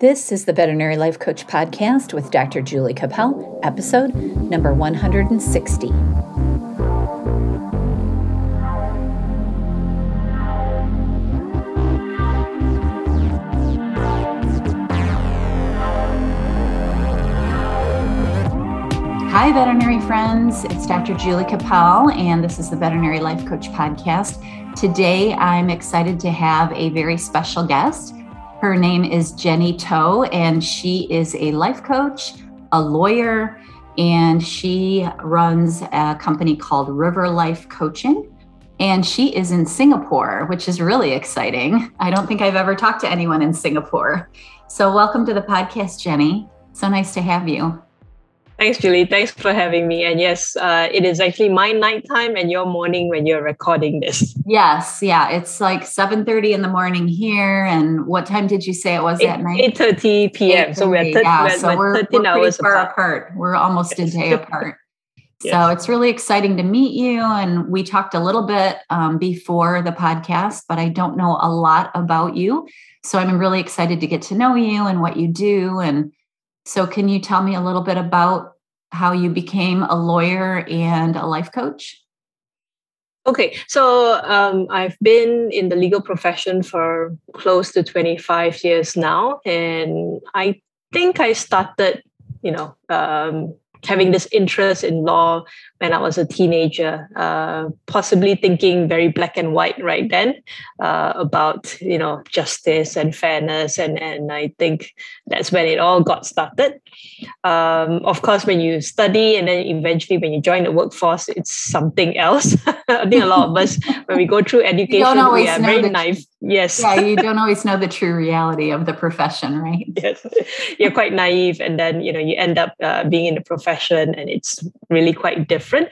This is the Veterinary Life Coach Podcast with Dr. Julie Capel, episode number 160. Hi, veterinary friends. It's Dr. Julie Capel, and this is the Veterinary Life Coach Podcast. Today, I'm excited to have a very special guest. Her name is Jenny Toh, and she is a life coach, a lawyer, and she runs a company called River Life Coaching. And she is in Singapore, which is really exciting. I don't think I've ever talked to anyone in Singapore. So, welcome to the podcast, Jenny. So nice to have you. Thanks, Julie. Thanks for having me. And yes, uh, it is actually my nighttime and your morning when you're recording this. Yes, yeah, it's like seven thirty in the morning here. And what time did you say it was 8, at night? Eight thirty p.m. So we're, th- yeah, we're, so we're, thirteen we're hours far apart. apart. We're almost a day apart. yes. So it's really exciting to meet you. And we talked a little bit um, before the podcast, but I don't know a lot about you. So I'm really excited to get to know you and what you do and so, can you tell me a little bit about how you became a lawyer and a life coach? Okay, so um, I've been in the legal profession for close to 25 years now. And I think I started, you know, um, having this interest in law when I was a teenager, uh, possibly thinking very black and white right then uh, about you know justice and fairness, and and I think that's when it all got started. Um, of course, when you study and then eventually when you join the workforce, it's something else. I think a lot of us when we go through education, we are very naive. Yes. Yeah, you don't always know the true reality of the profession, right? Yes, you're quite naive, and then you know you end up uh, being in the profession, and it's really quite different different.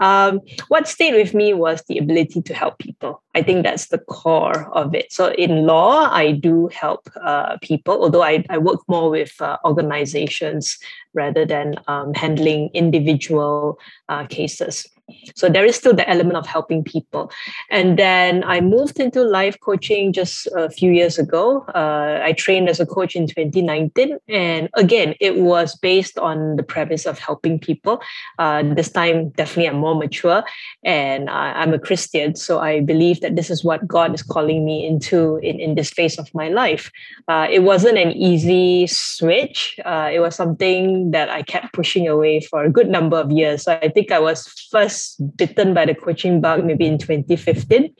Um, what stayed with me was the ability to help people. I think that's the core of it. So in law, I do help uh, people, although I, I work more with uh, organizations rather than um, handling individual uh, cases. So there is still the element of helping people. And then I moved into life coaching just a few years ago. Uh, I trained as a coach in 2019. And again, it was based on the premise of helping people. Uh, this time, definitely, I'm more mature and I, am a Christian. So I believe that this is what God is calling me into in, in this phase of my life. Uh, it wasn't an easy switch, uh, it was something that I kept pushing away for a good number of years. So I think I was first bitten by the coaching bug maybe in 2015.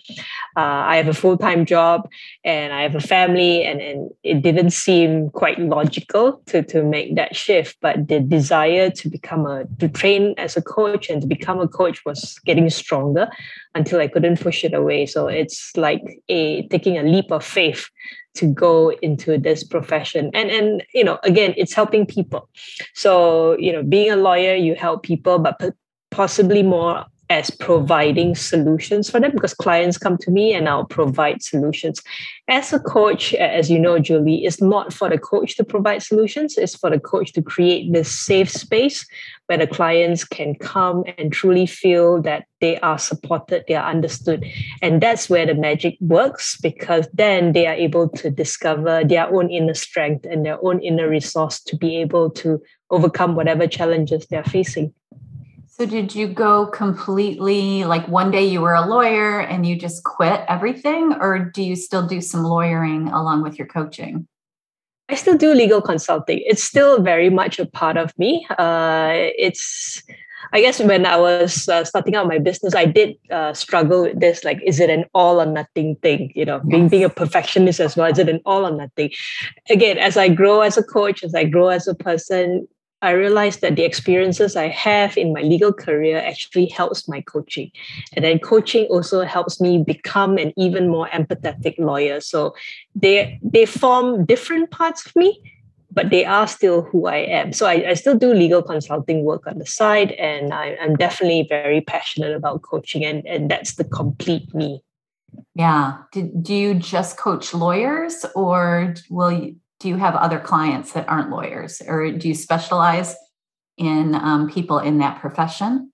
Uh, I have a full time job and I have a family, and, and it didn't seem quite logical to, to make that shift. But the desire to become a, to train as a coach and to become a coach was getting stronger until I couldn't push it away. So it's like a taking a leap of faith to go into this profession and and you know again it's helping people so you know being a lawyer you help people but possibly more as providing solutions for them because clients come to me and I'll provide solutions. As a coach, as you know, Julie, it's not for the coach to provide solutions, it's for the coach to create this safe space where the clients can come and truly feel that they are supported, they are understood. And that's where the magic works because then they are able to discover their own inner strength and their own inner resource to be able to overcome whatever challenges they're facing. So did you go completely like one day you were a lawyer and you just quit everything or do you still do some lawyering along with your coaching? I still do legal consulting. It's still very much a part of me. Uh, it's I guess when I was uh, starting out my business, I did uh, struggle with this. Like, is it an all or nothing thing? You know, yes. being being a perfectionist as well. Is it an all or nothing? Again, as I grow as a coach, as I grow as a person, I realized that the experiences I have in my legal career actually helps my coaching. And then coaching also helps me become an even more empathetic lawyer. So they they form different parts of me, but they are still who I am. So I, I still do legal consulting work on the side, and I, I'm definitely very passionate about coaching, and, and that's the complete me. Yeah. Do, do you just coach lawyers or will you, do you have other clients that aren't lawyers or do you specialize in um, people in that profession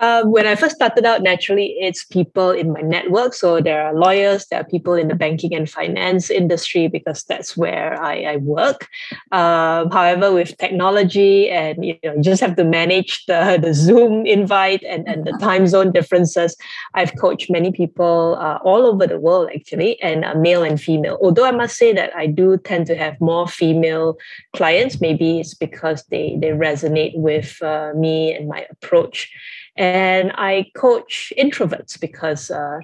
Um, when I first started out, naturally, it's people in my network. So there are lawyers, there are people in the banking and finance industry because that's where I, I work. Um, however, with technology and you know, you just have to manage the, the Zoom invite and, and the time zone differences. I've coached many people uh, all over the world actually, and uh, male and female. Although I must say that I do tend to have more female clients. Maybe it's because they they resonate with uh, me and my approach. And I coach introverts because uh,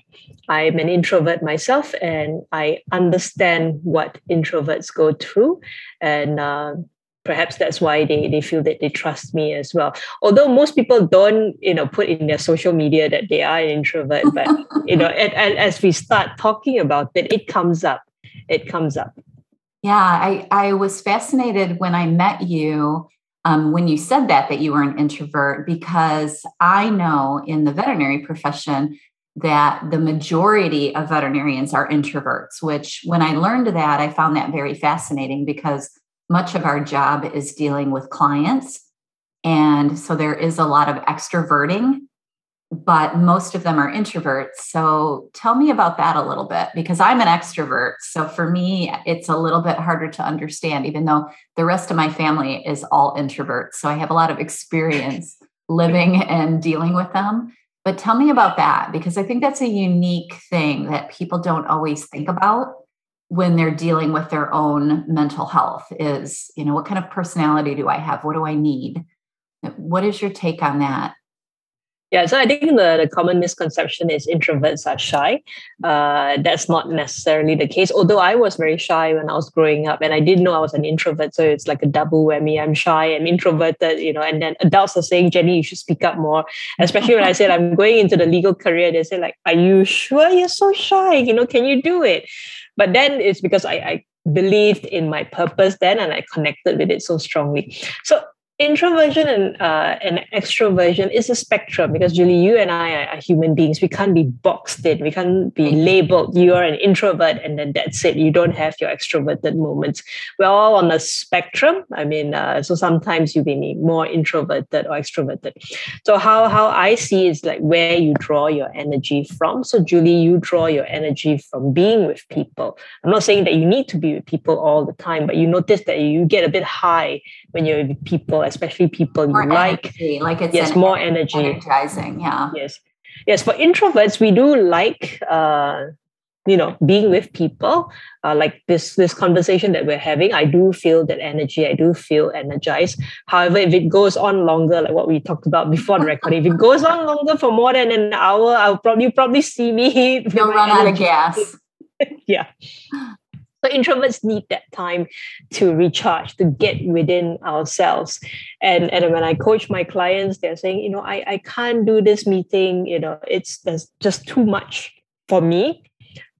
I'm an introvert myself and I understand what introverts go through. And uh, perhaps that's why they, they feel that they trust me as well. Although most people don't, you know, put in their social media that they are an introvert, but, you know, and, and as we start talking about it, it comes up. It comes up. Yeah, I, I was fascinated when I met you um, when you said that that you were an introvert because i know in the veterinary profession that the majority of veterinarians are introverts which when i learned that i found that very fascinating because much of our job is dealing with clients. And so there is a lot of extroverting but most of them are introverts. So tell me about that a little bit because I'm an extrovert. So for me, it's a little bit harder to understand, even though the rest of my family is all introverts. So I have a lot of experience living and dealing with them. But tell me about that because I think that's a unique thing that people don't always think about when they're dealing with their own mental health is, you know, what kind of personality do I have? What do I need? What is your take on that? Yeah, so I think the, the common misconception is introverts are shy. Uh, that's not necessarily the case. Although I was very shy when I was growing up, and I didn't know I was an introvert, so it's like a double whammy. I'm shy, I'm introverted, you know. And then adults are saying, "Jenny, you should speak up more." Especially when I said I'm going into the legal career, they say like, "Are you sure you're so shy? You know, can you do it?" But then it's because I, I believed in my purpose then and I connected with it so strongly. So introversion and uh, and extroversion is a spectrum because Julie, you and I are, human beings. We can't be boxed in. We can't be labeled. You are an introvert, and then that's it. You don't have your extroverted moments. We're all on a spectrum. I mean, uh, so sometimes you may be more introverted or extroverted. So how how I see is like where you draw your energy from. So Julie, you draw your energy from being with people. I'm not saying that you need to be with people all the time, but you notice that you get a bit high when you're with people, especially people more you energy, like. Like it's yes, more energy, energizing. Yeah. Yes, yes. For introverts, we do like uh, you know being with people uh, like this this conversation that we're having i do feel that energy i do feel energized however if it goes on longer like what we talked about before the recording if it goes on longer for more than an hour i'll probably probably see me you'll run out of gas yeah so introverts need that time to recharge, to get within ourselves. And, and when I coach my clients, they're saying, you know, I, I can't do this meeting, you know, it's there's just too much for me.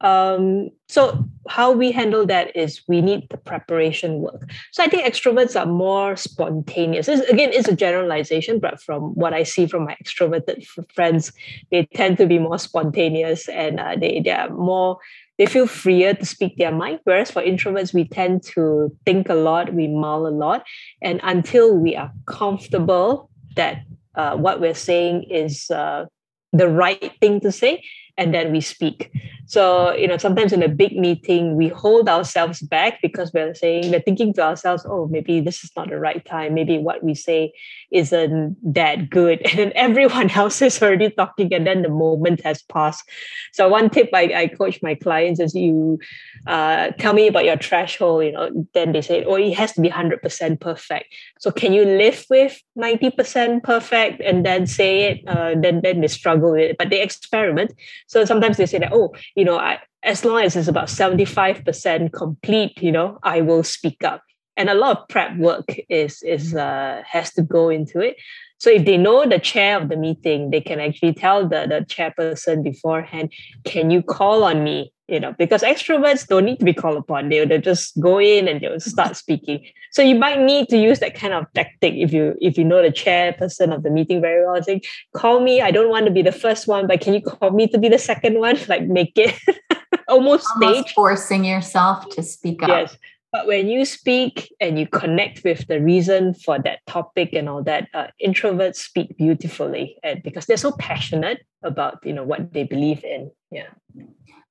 Um, so how we handle that is we need the preparation work. So I think extroverts are more spontaneous. It's, again, it's a generalization, but from what I see from my extroverted friends, they tend to be more spontaneous and uh, they they are more they feel freer to speak their mind. Whereas for introverts, we tend to think a lot, we mull a lot. And until we are comfortable that uh, what we're saying is uh, the right thing to say, and then we speak. So, you know, sometimes in a big meeting, we hold ourselves back because we're saying, we're thinking to ourselves, oh, maybe this is not the right time. Maybe what we say isn't that good. And then everyone else is already talking, and then the moment has passed. So, one tip I, I coach my clients is you uh, tell me about your threshold, you know, then they say, oh, it has to be 100% perfect. So, can you live with 90% perfect and then say it? Uh, then, then they struggle with it, but they experiment. So, sometimes they say that, oh, you know, I, as long as it's about 75% complete, you know, I will speak up. And a lot of prep work is is uh, has to go into it so if they know the chair of the meeting they can actually tell the, the chairperson beforehand can you call on me? You know because extroverts don't need to be called upon. They'll, they'll just go in and they'll start speaking. So you might need to use that kind of tactic if you if you know the chairperson of the meeting very well saying call me. I don't want to be the first one but can you call me to be the second one? Like make it almost, almost stage. forcing yourself to speak up. Yes But when you speak and you connect with the reason for that topic and all that, uh, introverts speak beautifully, and because they're so passionate about you know what they believe in. Yeah.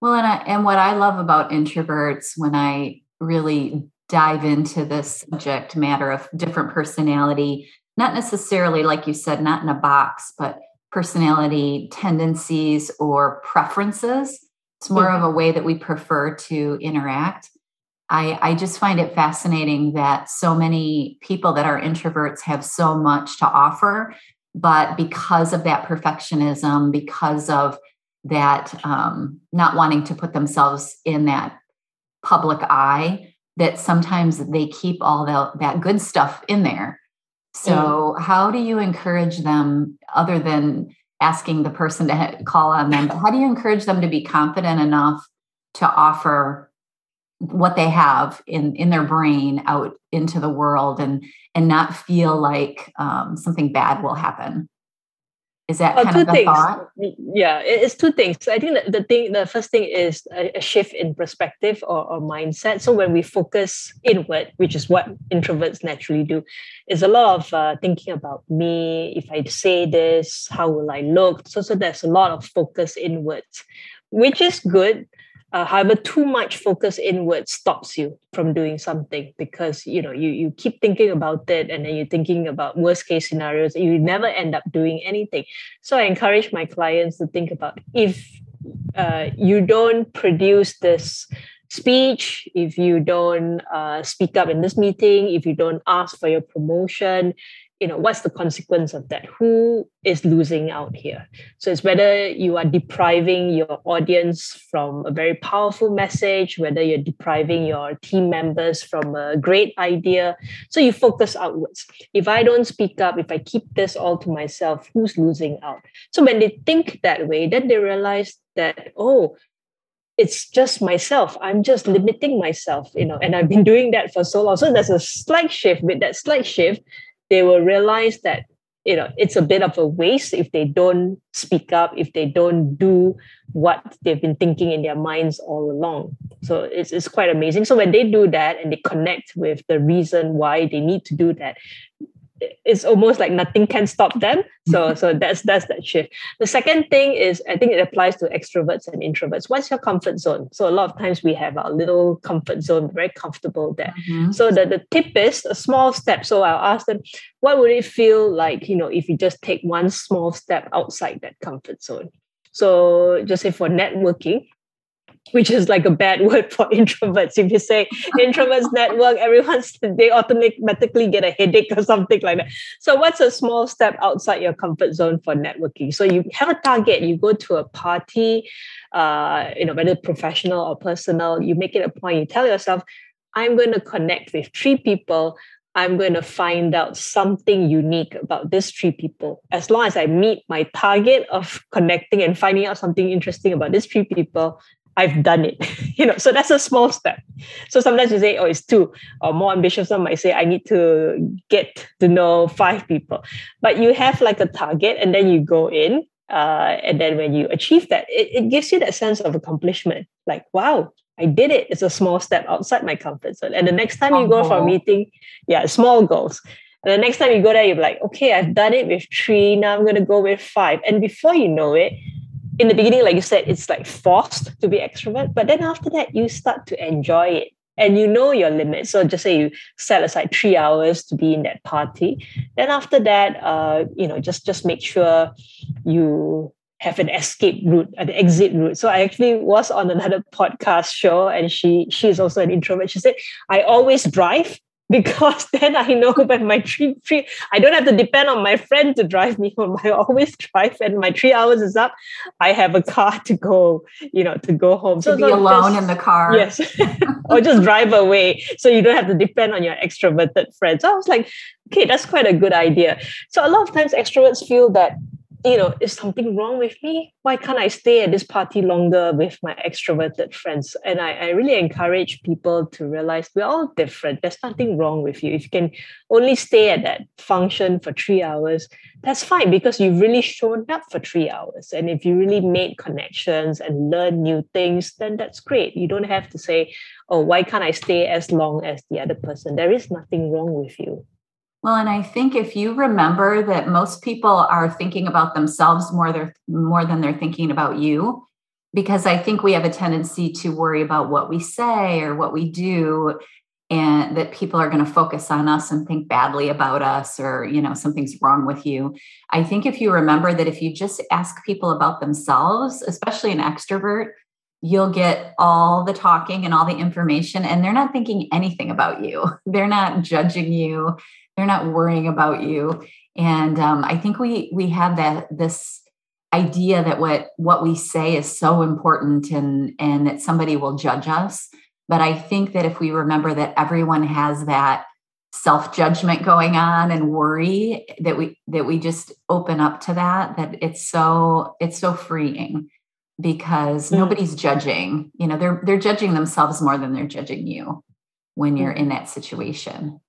Well, and I, and what I love about introverts when I really dive into this subject matter of different personality, not necessarily like you said, not in a box, but personality tendencies or preferences. It's more mm-hmm. of a way that we prefer to interact. I, I just find it fascinating that so many people that are introverts have so much to offer, but because of that perfectionism, because of that um, not wanting to put themselves in that public eye, that sometimes they keep all the, that good stuff in there. So, mm. how do you encourage them, other than asking the person to call on them, but how do you encourage them to be confident enough to offer what they have in in their brain out into the world and and not feel like um, something bad will happen. Is that oh, kind of the things. thought? Yeah it's two things. I think that the thing the first thing is a, a shift in perspective or, or, mindset. So when we focus inward which is what introverts naturally do is a lot of uh, thinking about me. If i say this how will i look? So so there's a lot of focus inwards which is good uh, however, too much focus inward stops you from doing something because you know you you keep thinking about it and then you're thinking about worst case scenarios. You never end up doing anything. So I encourage my clients to think about if uh, you don't produce this speech, if you don't uh, speak up in this meeting, if you don't ask for your promotion, you know what's the consequence of that who is losing out here so it's whether you are depriving your audience from a very powerful message whether you're depriving your team members from a great idea so you focus outwards if i don't speak up if i keep this all to myself who's losing out so when they think that way then they realize that oh it's just myself. I'm just limiting myself, you know, and I've been doing that for so long. So there's a slight shift. With that slight shift, they will realize that you know it's a bit of a waste if they don't speak up if they don't do what they've been thinking in their minds all along. So it's, it's quite amazing. So when they do that and they connect with the reason why they need to do that it's almost like nothing can stop them. So mm-hmm. so that's that's that shift. The second thing is I think it applies to extroverts and introverts. What's your comfort zone? So a lot of times we have our little comfort zone, very comfortable there. Mm-hmm. So the, the tip is a small step. So I'll ask them, what would it feel like, you know, if you just take one small step outside that comfort zone? So just say for networking, which is like a bad word for introverts. If you say introverts network, everyone's they automatically get a headache or something like that. So what's a small step outside your comfort zone for networking? So you have a target, you go to a party, uh, you know, whether professional or personal, you make it a point, you tell yourself, I'm going to connect with three people I'm going to find out something unique about these three people. As long as I meet my target of connecting and finding out something interesting about these three people, I've done it. you know, so that's a small step. So sometimes you say, oh, it's two, or more ambitious, some might say, I need to get to know five people. But you have like a target and then you go in. Uh, and then when you achieve that, it, it gives you that sense of accomplishment. Like, wow, I did it. It's a small step outside my comfort zone. And the next time you go for a meeting, yeah, small goals. And the next time you go there, you're like, okay, I've done it with three. Now I'm going to go with five. And before you know it, in the beginning, like you said, it's like forced to be extrovert. But then after that, you start to enjoy it and you know your limits. So just say you set aside three hours to be in that party. Then after that, uh, you know, just just make sure you have an escape route, an exit route. So I actually was on another podcast show, and she she's also an introvert. She said, "I always drive because then I know when my three, three I don't have to depend on my friend to drive me home. I always drive and my three hours is up. I have a car to go, you know, to go home. To so be so alone just, in the car. Yes. or just drive away. So you don't have to depend on your extroverted friends. So I was like, okay, that's quite a good idea. So a lot of times extroverts feel that you know, is something wrong with me? Why can't I stay at this party longer with my extroverted friends? And I, I really encourage people to realize we're all different. There's nothing wrong with you. If you can only stay at that function for three hours, that's fine because you've really shown up for three hours. And if you really made connections and learn new things, then that's great. You don't have to say, oh, why can't I stay as long as the other person? There is nothing wrong with you. Well, and I think if you remember that most people are thinking about themselves more, more than they're thinking about you, because I think we have a tendency to worry about what we say or what we do, and that people are going to focus on us and think badly about us or, you know, something's wrong with you. I think if you remember that if you just ask people about themselves, especially an extrovert, you'll get all the talking and all the information, and they're not thinking anything about you. They're not judging you they're not worrying about you. And um, i think we we have that this idea that what what we say is so important and and that somebody will judge us. But i think that if we remember that everyone has that self judgment going on and worry that we that we just open up to that that it's so it's so freeing because nobody's judging. You know they're they're judging themselves more than they're judging you when you're in that situation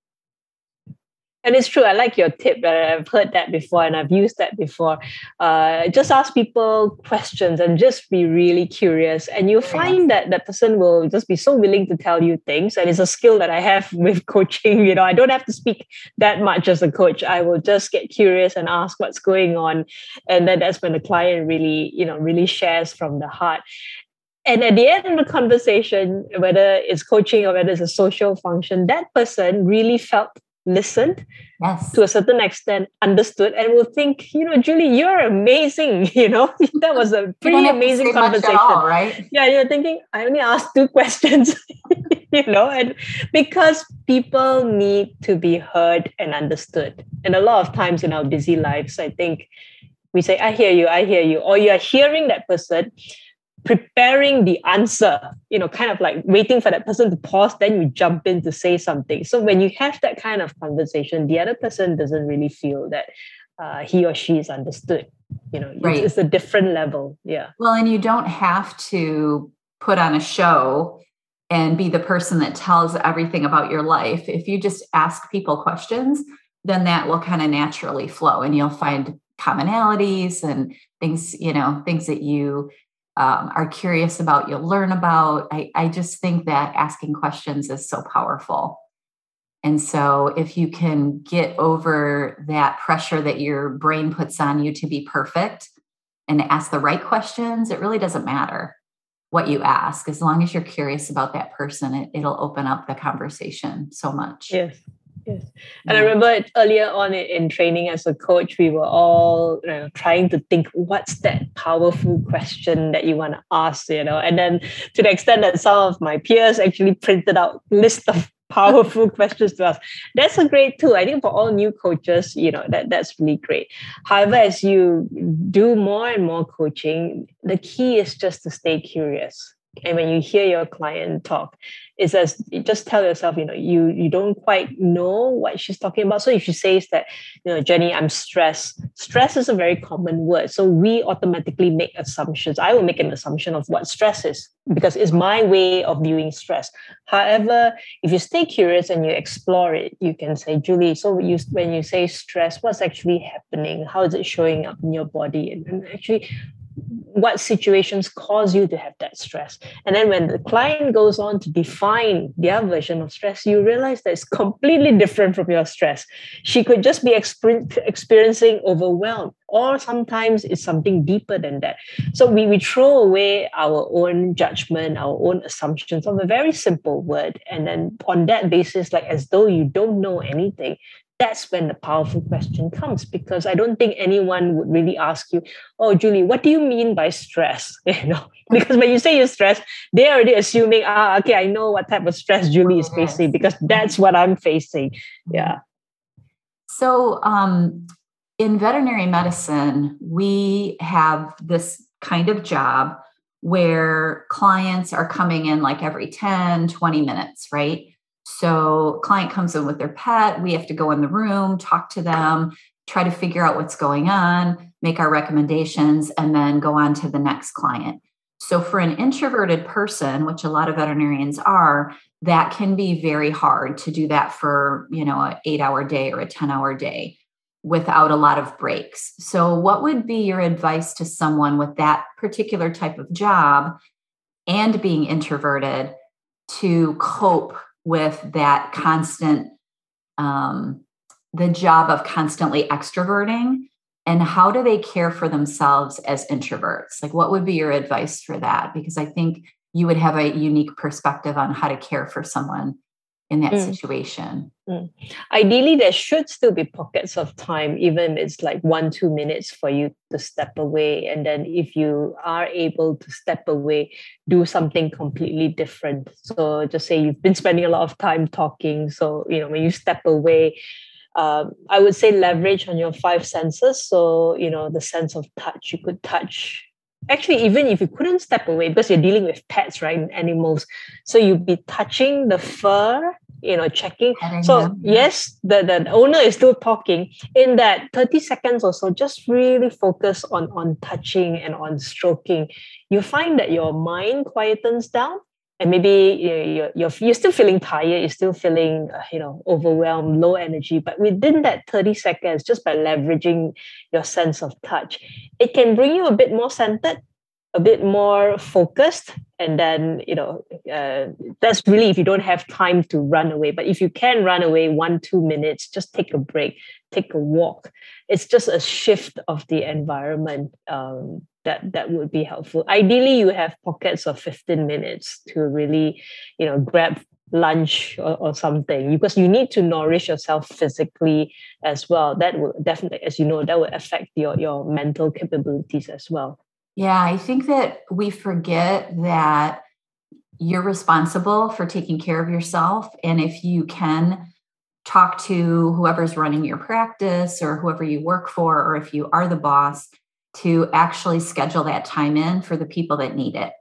and it's true. I like your tip. I've heard that before and I've used that before. Uh, just ask people questions and just be really curious. And you'll find that that person will just be so willing to tell you things. And it's a skill that I have with coaching. You know, I don't have to speak that much as a coach. I will just get curious and ask what's going on. And then that's when the client really, you know, really shares from the heart. And at the end of the conversation, whether it's coaching or whether it's a social function, that person really felt listened yes. to a certain extent, understood, and will think, you know, Julie, you're amazing. You know, that was a pretty amazing conversation, all, right? Yeah, you're thinking, I only asked two questions, you know, and because people need to be heard and understood. And a lot of times in our busy lives, I think we say, I hear you, I hear you, or you're hearing that person preparing the answer, you know, kind of like waiting for that person to pause, then you jump in to say something. So when you have that kind of conversation, the other person doesn't really feel that uh, he or she is understood. You know, right. it's, it's a different level. Yeah. Well, and you don't have to put on a show and be the person that tells everything about your life. If you just ask people questions, then that will kind of naturally flow and you'll find commonalities and things, you know, things that you um, are curious about, you'll learn about. I, I just think that asking questions is so powerful. And so, if you can get over that pressure that your brain puts on you to be perfect and ask the right questions, it really doesn't matter what you ask. As long as you're curious about that person, it, it'll open up the conversation so much. Yes. Yes. And. I mm. remember earlier on in training as a coach, we were all you know, trying to think what's that powerful question that you want to ask, you know, and then to the extent that some of my peers actually printed out list of powerful questions to us. That's a great tool. I think for all new coaches, you know, that, that's really great. However, as you do more and more coaching, the key is just to stay curious and when you hear your client talk it says just tell yourself you know you you don't quite know what she's talking about. So if she says that you know jenny i'm stressed stress is a very common word. So we automatically make assumptions. I will make an assumption of what stress is because it's my way of viewing stress. However if you stay curious and you explore it you can say julie so you when you say stress what's actually happening? How is it showing up in your body? And, and actually what situations cause you to have that stress. And then when the client goes on to define their version of stress, you realize that it's completely different from your stress. She could just be exper- experiencing overwhelm, or sometimes it's something deeper than that. So we, we throw away our own judgment, our own assumptions of a very simple word. And then on that basis, like as though you don't know anything, that's when the powerful question comes because I don't think anyone would really ask you, "Oh, Julie, what do you mean by stress?" You know, because when you say you're stressed, they're already assuming, "Ah, okay, I know what type of stress Julie is facing because that's what I'm facing." Yeah. So, um, in veterinary medicine, we have this kind of job where clients are coming in like every 10, 20 minutes, right? So client comes in with their pet, we have to go in the room, talk to them, try to figure out what's going on, make our recommendations, and then go on to the next client. So, for an introverted person, which a lot of veterinarians are, that can be very hard to do that for, you know, an eight hour day or a 10 hour day without a lot of breaks. So, what would be your advice to someone with that particular type of job and being introverted to cope with that constant, um, the job of constantly extroverting? And how do they care for themselves as introverts? Like, what would be your advice for that? Because I think you would have a unique perspective on how to care for someone in that mm. situation. Mm. Ideally, there should still be pockets of time, even if it's like one, two minutes for you to step away. And then if you are able to step away, do something completely different. So just say you've been spending a lot of time talking. So, you know, when you step away, um, I would say leverage on your five senses. So, you know, the sense of touch, you could touch actually even if you couldn't step away because you're dealing with pets right animals so you'd be touching the fur you know checking. So yes the, the owner is still talking in that 30 seconds or so just really focus on on touching and on stroking. You find that your mind quietens down and maybe you're, you're, you're still feeling tired you're still feeling uh, you know overwhelmed low energy but within that 30 seconds just by leveraging your sense of touch it can bring you a bit more centered a bit more focused and then you know uh, that's really if you don't have time to run away. But if you can run away one two minutes just take a break take a walk. It's just a shift of the environment um, that that would be helpful. Ideally you have pockets of 15 minutes to really you know grab lunch or, or something because you need to nourish yourself physically as well. That will definitely as you know that will affect your your mental capabilities as well yeah i think that we forget that you're responsible for taking care of yourself and if you can talk to whoever's running your practice or whoever you work for or if you are the boss to actually schedule that time in for the people that need it.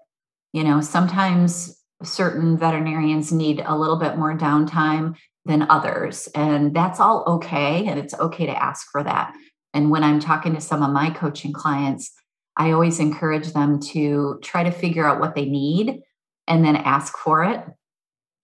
You know, sometimes certain veterinarians need a little bit more downtime than others, and that's all okay. And it's okay to ask for that. And when I'm talking to some of my coaching clients, I always encourage them to try to figure out what they need and then ask for it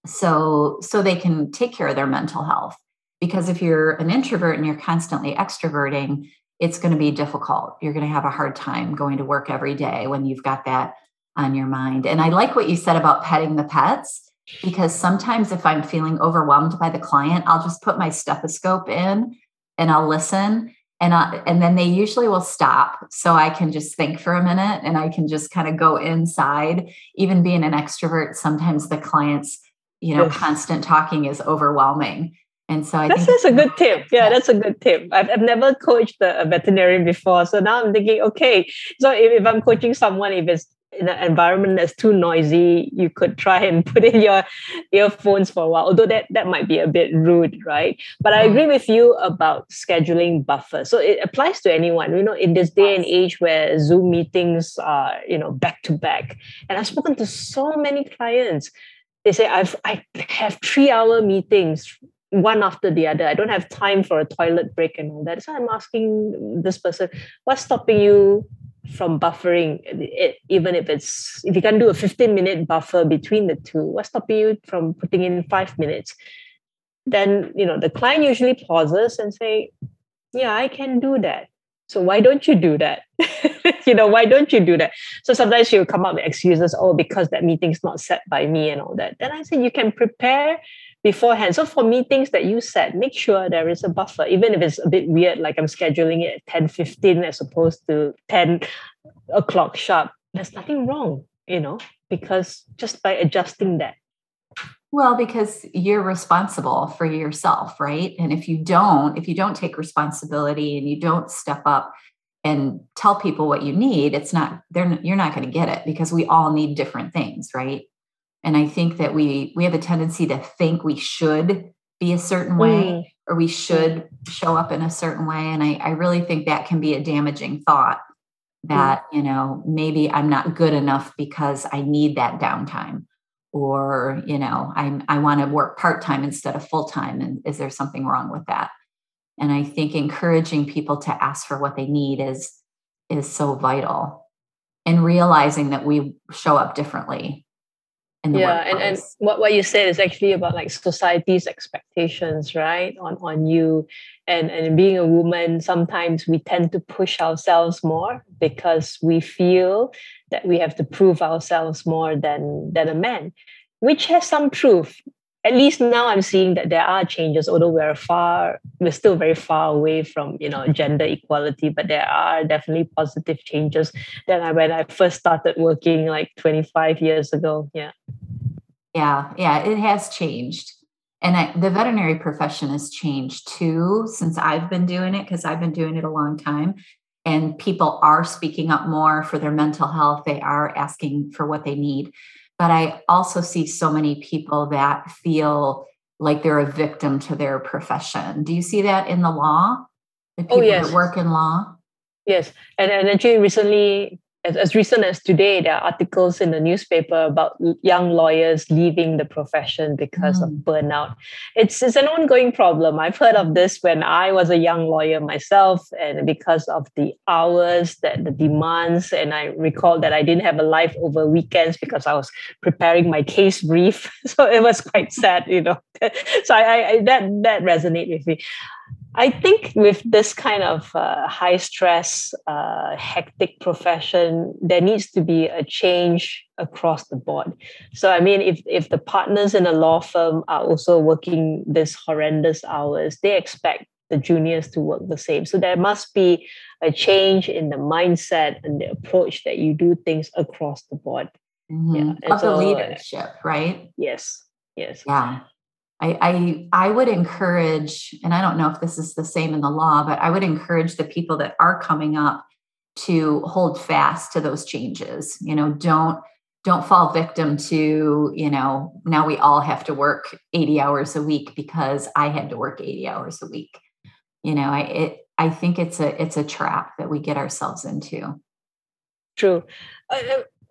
so so they can take care of their mental health because if you're an introvert and you're constantly extroverting it's going to be difficult. You're going to have a hard time going to work every day when you've got that on your mind. And I like what you said about petting the pets because sometimes if I'm feeling overwhelmed by the client, I'll just put my stethoscope in and I'll listen and I, and then they usually will stop so I can just think for a minute and I can just kind of go inside. Even being an extrovert, sometimes the clients, you know, yes. constant talking is overwhelming. And so I that's, that's a good tip. Yeah, that's a good tip. I've, I've never coached a, veterinarian before. So now I'm thinking, okay, so if, if I'm coaching someone, if it's in an environment that's too noisy, you could try and put in your earphones for a while, although that, that might be a bit rude, right? But I mm. agree with you about scheduling buffers. So it applies to anyone, you know, in this day and age where Zoom meetings are, you know, back to back. And I've spoken to so many clients. They say, I've I have three hour meetings one after the other. I don't have time for a toilet break and all that. So I'm asking this person, what's stopping you from buffering it, even if it's if you can do a 15 minute buffer between the two, what's stopping you from putting in five minutes? Then you know the client usually pauses and say, Yeah, I can do that. So why don't you do that? you know, why don't you do that? So sometimes she'll come up with excuses, oh, because that meeting's not set by me and all that. Then I said, you can prepare beforehand. So for meetings that you set, make sure there is a buffer, even if it's a bit weird, like I'm scheduling it at 10 15 as opposed to 10 o'clock sharp. There's nothing wrong, you know, because just by adjusting that. Well, because you're responsible for yourself, right? And if you don't, if you don't take responsibility and you don't step up and tell people what you need, it's not they're you're not going to get it because we all need different things, right? And i think that we we have a tendency to think we should be a certain way mm. or we should show up in a certain way and I, I really think that can be a damaging thought that mm. you know maybe i'm not good enough because i need that downtime or you know I'm, i want to work part-time instead of full-time and is there something wrong with that And I think encouraging people to ask for what they need is is so vital. And realizing that we show up differently yeah and, and what, what you said is actually about like society's expectations right on on you. And and being a woman sometimes we tend to push ourselves more because we feel that we have to prove ourselves more than than a man which has some truth at least now i'm seeing that there are changes although we're far we're still very far away from you know gender equality but there are definitely positive changes than I, when i first started working like 25 years ago. Yeah. Yeah yeah it has changed. And I, the veterinary profession has changed too since i've been doing it because i've been doing it a long time. And people are speaking up more for their mental health. They are asking for what they need but I also see so many people that feel like they're a victim to their profession. Do you see that in the law? The oh, people oh, yes. that work in law? Yes. And, and actually recently as, as recent as today, there are articles in the newspaper about young lawyers leaving the profession because mm. of burnout. It's, it's an ongoing problem. I've heard of this when I was a young lawyer myself, and because of the hours that the demands, and I recall that I didn't have a life over weekends because I was preparing my case brief. So it was quite sad, you know. so I, I that that resonated with me. I think with this kind of uh, high stress, uh, hectic profession, there needs to be a change across the board. So, I mean, if, if the partners in a law firm are also working this horrendous hours, they expect the juniors to work the same. So, there must be a change in the mindset and the approach that you do things across the board. Mm-hmm. Yeah. Of so, the leadership, right? Yes. Yes. Yeah. I, I I would encourage, and I don't know if this is the same in the law, but I would encourage the people that are coming up to hold fast to those changes. You know, don't don't fall victim to you know now we all have to work 80 hours a week because i had to work 80 hours a week. You know i it i think it's a it's a trap that we get ourselves into. True. Uh,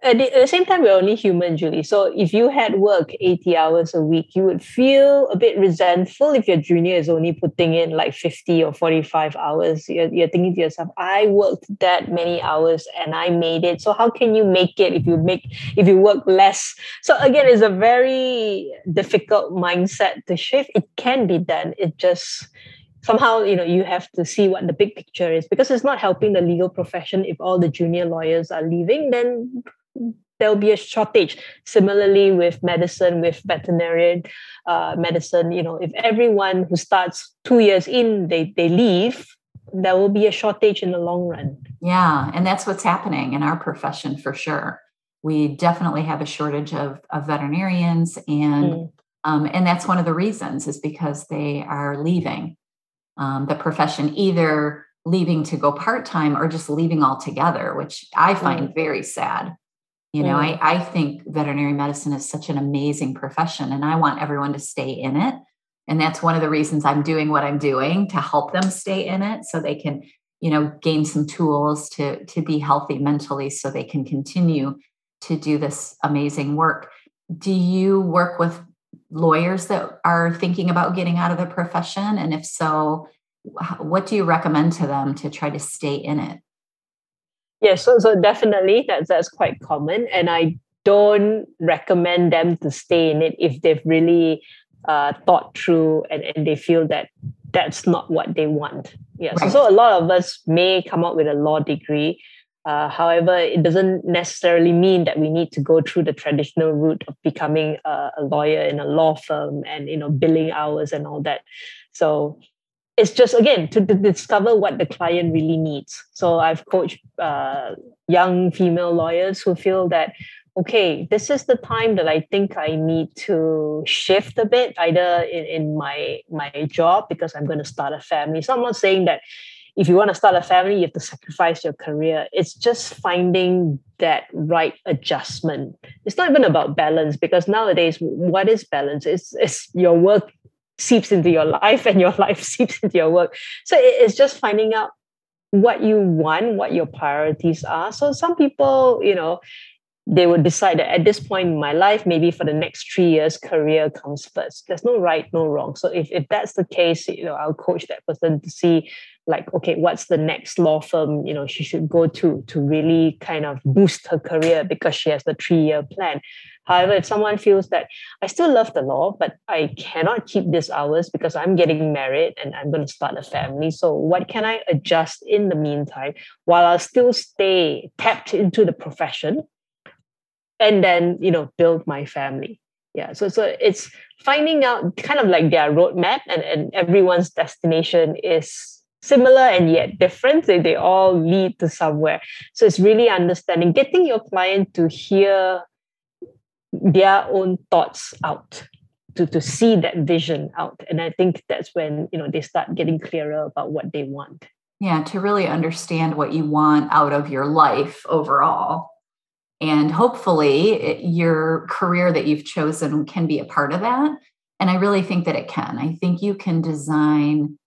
at the, same time, we're only human, Julie. So if you had work 80 hours a week, you would feel a bit resentful if your junior is only putting in like 50 or 45 hours. You're, you're thinking to yourself, I worked that many hours and I made it. So how can you make it if you make if you work less? So again, it's a very difficult mindset to shift. It can be done. It just somehow you know you have to see what the big picture is because it's not helping the legal profession if all the junior lawyers are leaving then there'll be a shortage. Similarly, with medicine, with veterinarian uh, medicine, you know, if everyone who starts two years in they they leave, there will be a shortage in the long run. Yeah, and that's what's happening in our profession for sure. We definitely have a shortage of, of veterinarians, and mm. um, and that's one of the reasons is because they are leaving um, the profession either leaving to go part time or just leaving altogether, which I find mm. very sad. You know, mm. I, I think veterinary medicine is such an amazing profession and I want everyone to stay in it. And that's one of the reasons I'm doing what I'm doing to help them stay in it so they can, you know, gain some tools to, to be healthy mentally so they can continue to do this amazing work. Do you work with lawyers that are thinking about getting out of the profession? And if so, what do you recommend to them to try to stay in it? Yeah, so so definitely that's that's quite common, and I don't recommend them to stay in it if they've really uh, thought through and, and they feel that that's not what they want. Yeah, right. so, so a lot of us may come up with a law degree. Uh, however, it doesn't necessarily mean that we need to go through the traditional route of becoming a, a lawyer in a law firm and you know billing hours and all that. So it's just again to, to, discover what the client really needs. So i've coached uh, young female lawyers who feel that okay this is the time that i think i need to shift a bit either in, in my my job because i'm going to start a family. So i'm not saying that if you want to start a family you have to sacrifice your career. It's just finding that right adjustment. It's not even about balance because nowadays what is balance? It's, it's your work seeps into your life and your life seeps into your work. So it's just finding out what you want, what your priorities are. So some people, you know, they would decide that at this point in my life, maybe for the next three years, career comes first. There's no right, no wrong. So if, if that's the case, you know, I'll coach that person to see like, okay, what's the next law firm, you know, she should go to to really kind of boost her career because she has the three-year plan. However, if someone feels that I still love the law, but I cannot keep these hours because I'm getting married and I'm going to start a family. So what can I adjust in the meantime while I still stay tapped into the profession? and then you know build my family yeah so so it's finding out kind of like their roadmap and, and everyone's destination is similar and yet different they, they all lead to somewhere so it's really understanding getting your client to hear their own thoughts out to, to see that vision out and i think that's when you know they start getting clearer about what they want yeah to really understand what you want out of your life overall and hopefully, it, your career that you've chosen can be a part of that. And I really think that it can. I think you can design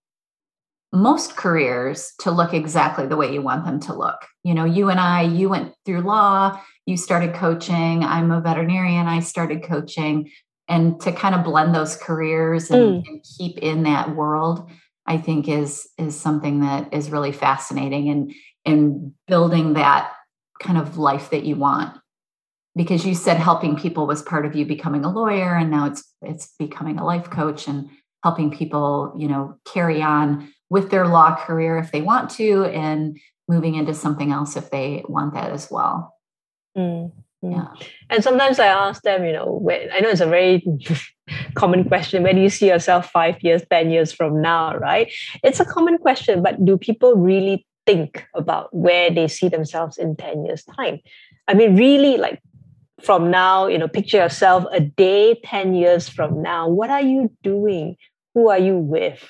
most careers to look exactly the way you want them to look. You know, you and I, you went through law, you started coaching. I'm a veterinarian, I started coaching. And to kind of blend those careers and, mm. and keep in that world, I think is is something that is really fascinating and and building that kind of life that you want because you said helping people was part of you becoming a lawyer and now it's it's becoming a life coach and helping people you know carry on with their law career if they want to and moving into something else if they want that as well. Mm, yeah. And sometimes i ask them you know i know it's a very common question where do you see yourself five years ten years from now right? It's a common question but do people really think about where they see themselves in 10 years time? I mean really like from now you know picture yourself a day 10 years from now what are you doing? Who are you with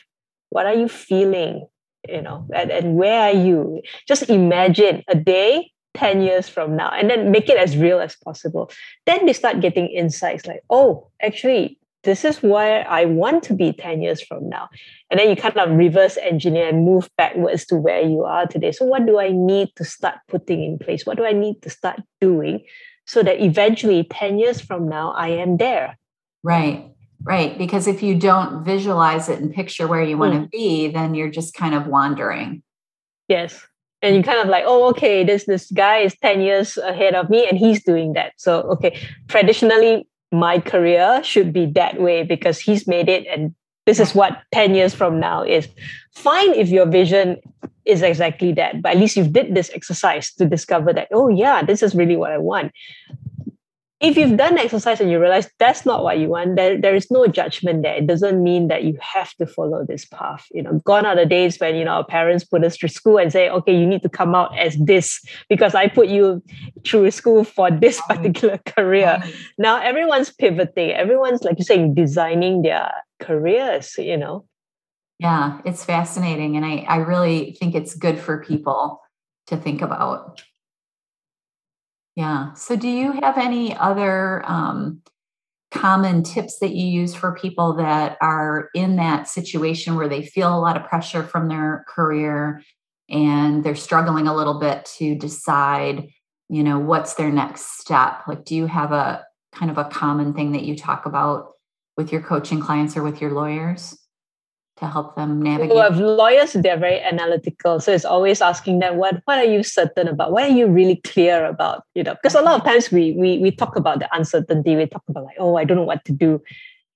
what are you feeling you know and, and where are you just imagine a day 10 years from now and then make it as real as possible then they start getting insights like oh actually this is where I want to be 10 years from now. And then you kind of reverse engineer and move backwards to where you are today. So, what do I need to start putting in place? What do I need to start doing so that eventually 10 years from now, I am there? Right, right. Because if you don't visualize it and picture where you want mm. to be, then you're just kind of wandering. Yes. And you kind of like, oh, okay, this this guy is 10 years ahead of me and he's doing that. So, okay, traditionally, my career should be that way because he's made it and this is what 10 years from now is fine if your vision is exactly that but at least you've did this exercise to discover that oh yeah this is really what i want if you've done exercise and you realize that's not what you want, there, there is no judgment there. It doesn't mean that you have to follow this path. You know, gone are the days when, you know, our parents put us through school and say, okay, you need to come out as this because I put you through school for this particular career. Now everyone's pivoting. Everyone's, like you're saying, designing their careers, you know. Yeah, it's fascinating. And I, I really think it's good for people to think about. Yeah. So, do you have any other um, common tips that you use for people that are in that situation where they feel a lot of pressure from their career and they're struggling a little bit to decide, you know, what's their next step? Like, do you have a kind of a common thing that you talk about with your coaching clients or with your lawyers? To help them navigate? Well, lawyers, they're very analytical. So it's always asking them, what, what are you certain about? What are you really clear about? You know, because a lot of times we, we, we talk about the uncertainty. We talk about like, oh, I don't know what to do.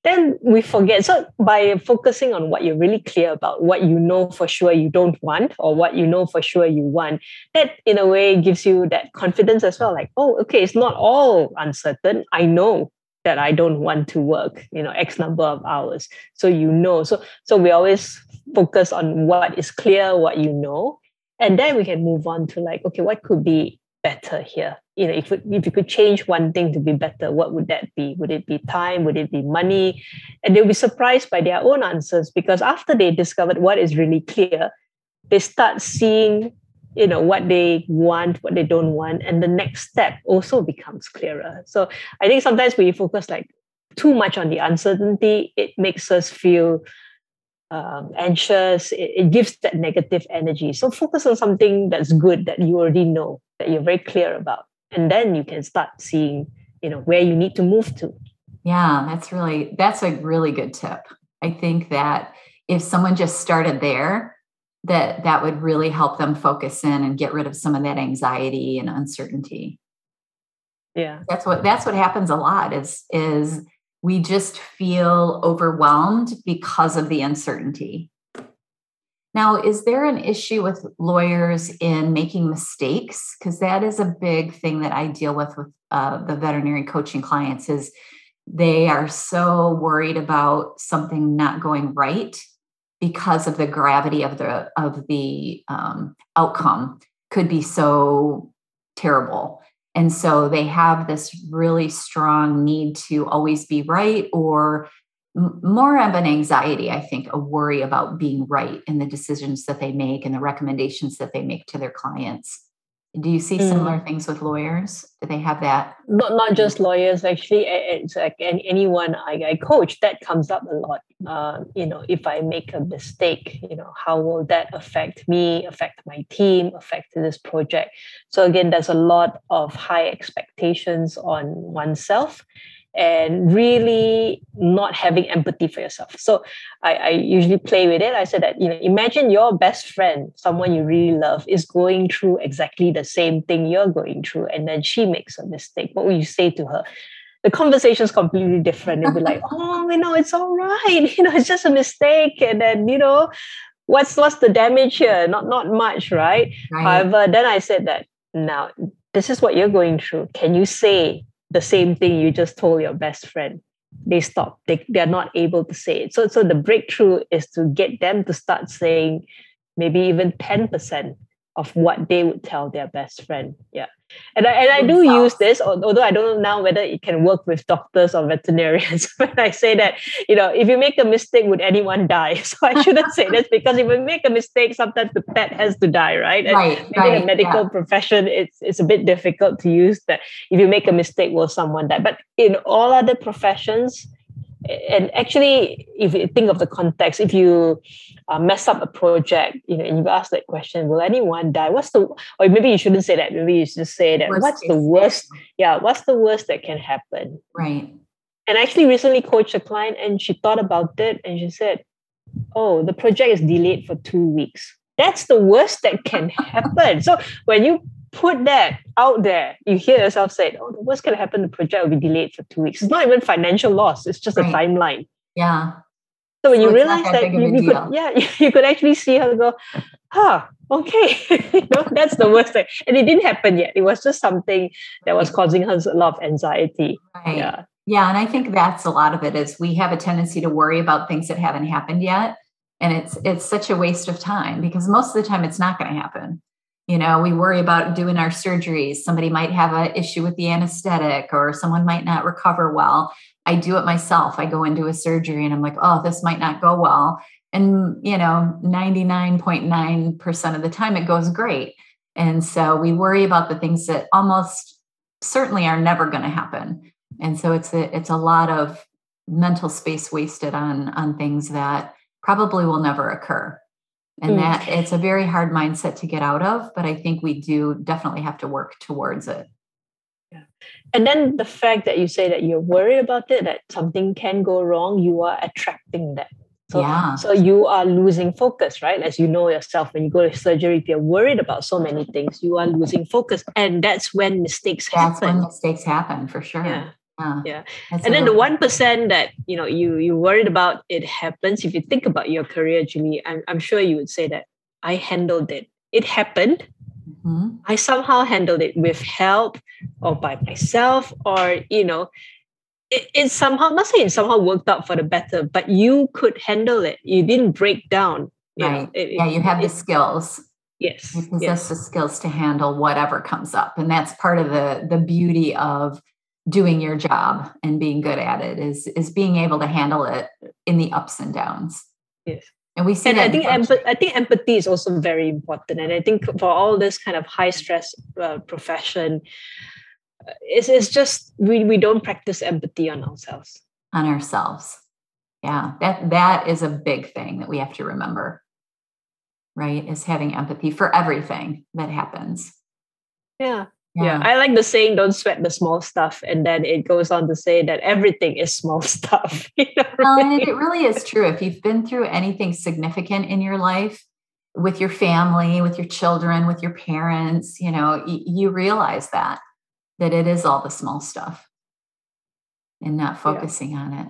Then we forget. So by focusing on what you're really clear about, what you know for sure you don't want, or what you know for sure you want, that in a way gives you that confidence as well. Like, oh, okay, it's not all uncertain. I know that I don't want to work, you know, X number of hours. So you know. So so we always focus on what is clear, what you know. And then we can move on to like, okay, what could be better here? You know, if, if you could change one thing to be better, what would that be? Would it be time? Would it be money? And they'll be surprised by their own answers because after they discovered what is really clear, they start seeing you know what they want what they don't want and the next step also becomes clearer. So i think sometimes we focus like too much on the uncertainty it makes us feel um, anxious. It, it gives that negative energy. So focus on something that's good that you already know that you're very clear about. And then you can start seeing you know where you need to move to. Yeah that's really that's a really good tip. I think that if someone just started there that that would really help them focus in and get rid of some of that anxiety and uncertainty yeah that's what that's what happens a lot is is we just feel overwhelmed because of the uncertainty now, is there an issue with lawyers in making mistakes? Because that is a big thing that I deal with with uh, the veterinary coaching clients. Is they are so worried about something not going right because of the gravity of the of the um, outcome could be so terrible and so they have this really strong need to always be right or more of an anxiety, I think, a worry about being right in the decisions that they make and the recommendations that they make to their clients. Do you see similar mm. things with lawyers? Do they have that? Not not just lawyers. Actually, it's like anyone I, I coach that comes up a lot. Uh, you know, if I make a mistake, you know, how will that affect me, affect my team, affect this project? So again, there's a lot of high expectations on oneself, and really not having empathy for yourself. So I, I, usually play with it. I said that, you know, imagine your best friend, someone you really love, is going through exactly the same thing you're going through, and then she makes a mistake. What will you say to her? The conversation is completely different. They'll be like, oh, you know, it's all right. You know, it's just a mistake. And then, you know, what's what's the damage here? Not not much, right? right. However, then I said that now this is what you're going through. Can you say the same thing you just told your best friend they stop they, they're not able to say it so so the breakthrough is to get them to start saying maybe even 10% of what they would tell their best friend yeah and I, and I do use this, although I don't know now whether it can work with doctors or veterinarians. When I say that, you know, if you make a mistake, would anyone die? So I shouldn't say this because if you make a mistake, sometimes the pet has to die, right? And right, in the medical yeah. profession, it's it's a bit difficult to use that. If you make a mistake, will someone die? But in all other professions, and actually, if you think of the context, if you uh, mess up a project, you know, and you ask that question, will anyone die? What's the, or maybe you shouldn't say that. Maybe you should say that. Worst what's the worst? Yeah, what's the worst that can happen? Right. And I actually recently coached a client, and she thought about it, and she said, "Oh, the project is delayed for two weeks. That's the worst that can happen." so when you put that out there, you hear yourself say, "Oh, the worst can happen. The project will be delayed for two weeks." It's not even financial loss; it's just right. a timeline. Yeah. So when so you realize that, you, you could, yeah, you could actually see her go, "Huh, okay, you know, that's the worst thing." And it didn't happen yet. It was just something that was causing her a lot of anxiety. Right. Yeah. Yeah, and I think that's a lot of it is we have a tendency to worry about things that haven't happened yet and it's it's such a waste of time because most of the time it's not going to happen you know we worry about doing our surgeries. Somebody might have an issue with the anesthetic or someone might not recover well. I do it myself. I go into a surgery and i'm like oh this might not go well. And you know 99.9% of the time it goes great. And so we worry about the things that almost certainly are never going to happen. And so it's a it's a lot of mental space wasted on on things that probably will never occur and mm. that it's a very hard mindset to get out of but i think we do definitely have to work towards it yeah. and then the fact that you say that you're worried about it that something can go wrong you are attracting that so, yeah. so you are losing focus, right? As you know yourself, when you go to surgery, if you're worried about so many things, you are losing focus. And that's when mistakes that's happen. That's when mistakes happen for sure. Yeah. Uh, yeah. and then the one percent that you know you you worried about it happens if you think about your career julie i'm, I'm sure you would say that i handled it. It happened. Mm-hmm. i somehow handled it with help or by myself or you know it, it somehow not saying it somehow worked out for the better but you could handle it. You didn't break down you right. it, yeah you have the skills. Yes you possess yes. the skills to handle whatever comes up and that's part of the the beauty of doing your job and being good at it is is being able to handle it in the ups and downs yes and we see and I think I think empathy is also very important. And I think for all this kind of high stress uh, profession, uh, it's, it's just we, we don't practice empathy on ourselves. On ourselves. Yeah, that that is a big thing that we have to remember. Right? Is having empathy for everything that happens. Yeah yeah. yeah. I like the saying, don't sweat the small stuff. And then it goes on to say that everything is small stuff. you know, and it really is true. If you've been through anything significant in your life, with your family, with your children, with your parents, you know, y- you realize that, that it is all the small stuff and not focusing yeah. on it.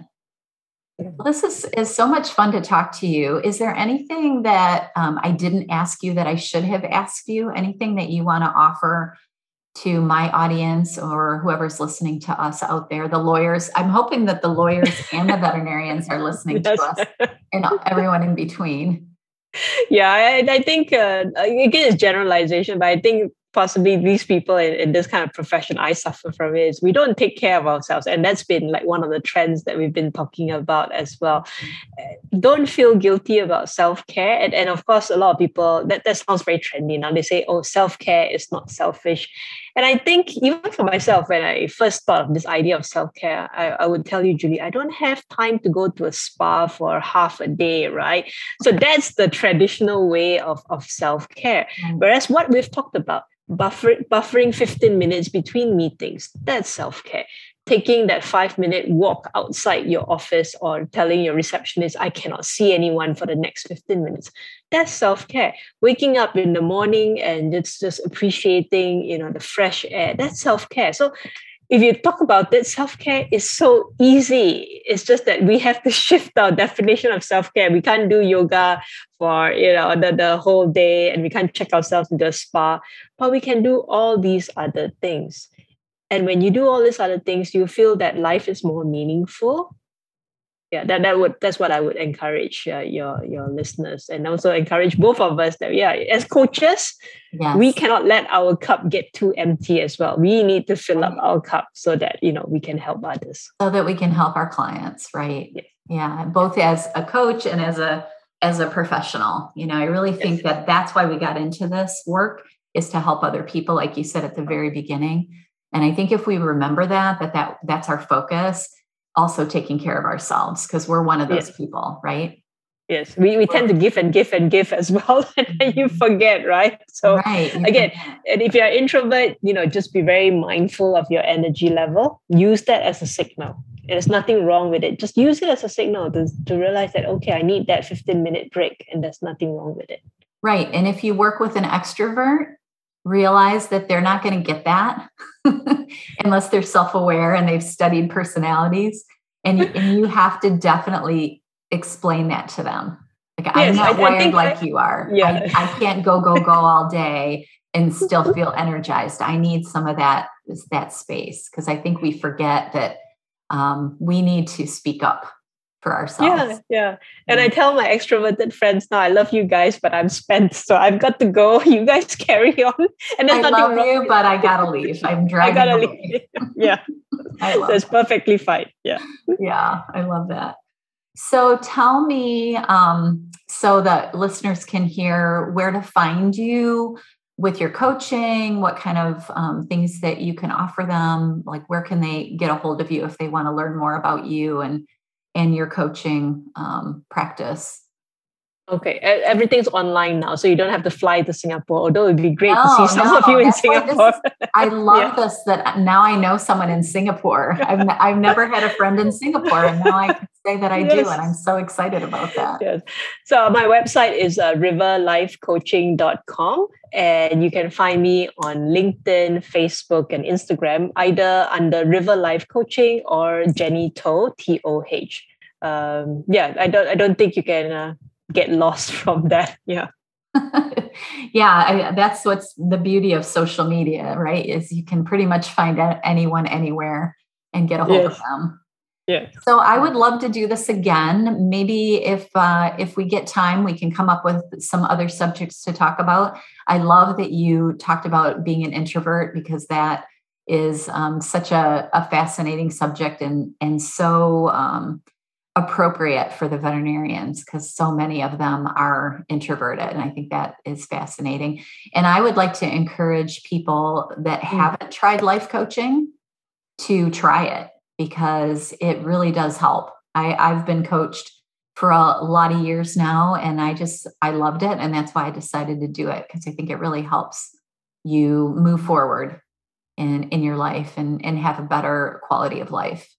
Well, this is, is so much fun to talk to you. Is there anything that um, I didn't ask you that I should have asked you? Anything that you want to offer to my audience or whoever's listening to us out there, the lawyers? I'm hoping that the lawyers and the veterinarians are listening yes. to us and everyone in between. Yeah, I, I think, uh, again, it's generalization, but I think possibly these people in, in, this kind of profession I suffer from is we don't take care of ourselves. And that's been like one of the trends that we've been talking about as well. Don't feel guilty about self-care. And, and of course, a lot of people that, that sounds very trendy now. They say, oh, self-care is not selfish. And I think even for myself, when I first thought of this idea of self-care, I, I would tell you, Julie, I don't have time to go to a spa for half a day, right? So that's the traditional way of, of self-care. Mm. Whereas what we've talked about, buffer, buffering 15 minutes between meetings that's self-care taking that five minute walk outside your office or telling your receptionist i cannot see anyone for the next 15 minutes that's self-care waking up in the morning and just just appreciating you know the fresh air that's self-care so if you talk about it, self care is so easy. It's just that we have to shift our definition of self care. We can't do yoga for you know the, the whole day, and we can't check ourselves into a spa, but we can do all these other things. And when you do all these other things, you feel that life is more meaningful. Yeah that, that would that's what i would encourage uh, your your listeners. And also encourage both of us that yeah as coaches yes. we cannot let our cup get too empty as well. We need to fill up our cup so that you know we can help others. So that we can help our clients right? Yes. yeah both as a coach and as a as a professional. You know i really think yes. that that's why we got into this work is to help other people like you said at the very beginning and i think if we remember that that that that's our focus also taking care of ourselves because we're one of those yes. people, right? Yes, we, we tend to give and give and give as well, and then you mm-hmm. forget, right? So right, again, and if you're an introvert, you know, just be very mindful of your energy level. Use that as a signal. There's nothing wrong with it. Just use it as a signal to, to realize that okay, I need that 15 minute break, and there's nothing wrong with it. Right. And if you work with an extrovert, realize that they're not going to get that unless they're self-aware and they've studied personalities and, and you have to definitely explain that to them. Like yes, i'm not I, wired I like I, you are. Yeah. I, I can't go go go all day and still feel energized. I need some of that that space because i think we forget that um, we need to speak up for ourselves. Yeah, yeah. And I tell my extroverted friends now, I love you guys, but I'm spent, so I've got to go. You guys carry on. And I love you, but I gotta leave. I'm dragging. I gotta leave. yeah, that's that. perfectly fine. Yeah, yeah, I love that. So tell me, um, so that listeners can hear where to find you with your coaching, what kind of um, things that you can offer them, like where can they get a hold of you if they want to learn more about you and and your coaching um, practice? Okay, everything's online now, so you don't have to fly to Singapore. Although it'd be great no, to see some no, of you in Singapore. Is, I love yeah. this that now I know someone in Singapore. I've I've never had a friend in Singapore, and now I can say that I yes. do, and I'm so excited about that. Yes. So my website is uh, riverlifecoaching.com, and you can find me on LinkedIn, Facebook, and Instagram, either under River Life Coaching or Jenny Toh T O H. Um, yeah, I don't I don't think you can. Uh, get lost from that yeah. Yeah I, that's what's the beauty of social media right is you can pretty much find anyone anywhere and get a hold yes. of them. Yeah so i would love to do this again. Maybe if uh, if we get time we can come up with some other subjects to talk about. I love that you talked about being an introvert because that is um, such a, a fascinating subject and and so um, appropriate for the veterinarians because so many of them are introverted and i think that is fascinating. And i would like to encourage people that mm. haven't tried life coaching to try it because it really does help. I, i've been coached for a lot of years now and i just i loved it and that's why i decided to do it because i think it really helps you move forward in in your life and and have a better quality of life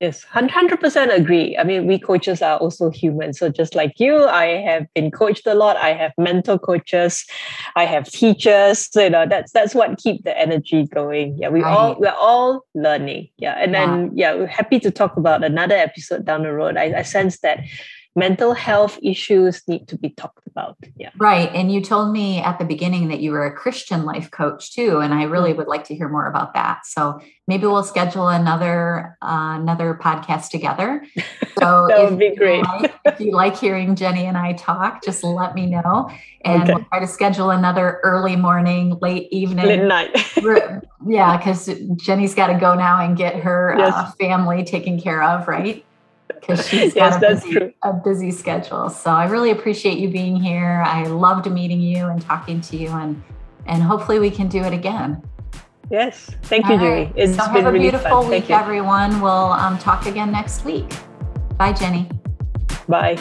Yes, 100% agree. I mean, we coaches are also human. So, just like you, I have been coached a lot. I have mentor coaches, I have teachers. So, you know, that's that's what keep the energy going. Yeah, we right. all we're all learning. Yeah, and yeah. then yeah, we're happy to talk about another episode down the road. I, I sense that mental health issues need to be talked about. Yeah. Right. And you told me at the beginning that you were a Christian life coach too. And I really mm-hmm. would like to hear more about that. So maybe we'll schedule another uh, another podcast together. So that would be great. Like, if you like hearing Jenny and I talk, just let me know. And okay. we'll try to schedule another early morning, late evening. Midnight. yeah, because Jenny's got to go now and get her yes. uh, family taken care of, right? because she's yes, got a busy, a, busy, schedule. So I really appreciate you being here. I loved meeting you and talking to you, and and hopefully we can do it again. Yes, thank All you, right. Julie. It's so been have a beautiful week, everyone. We'll um, talk again next week. Bye, Jenny. Bye.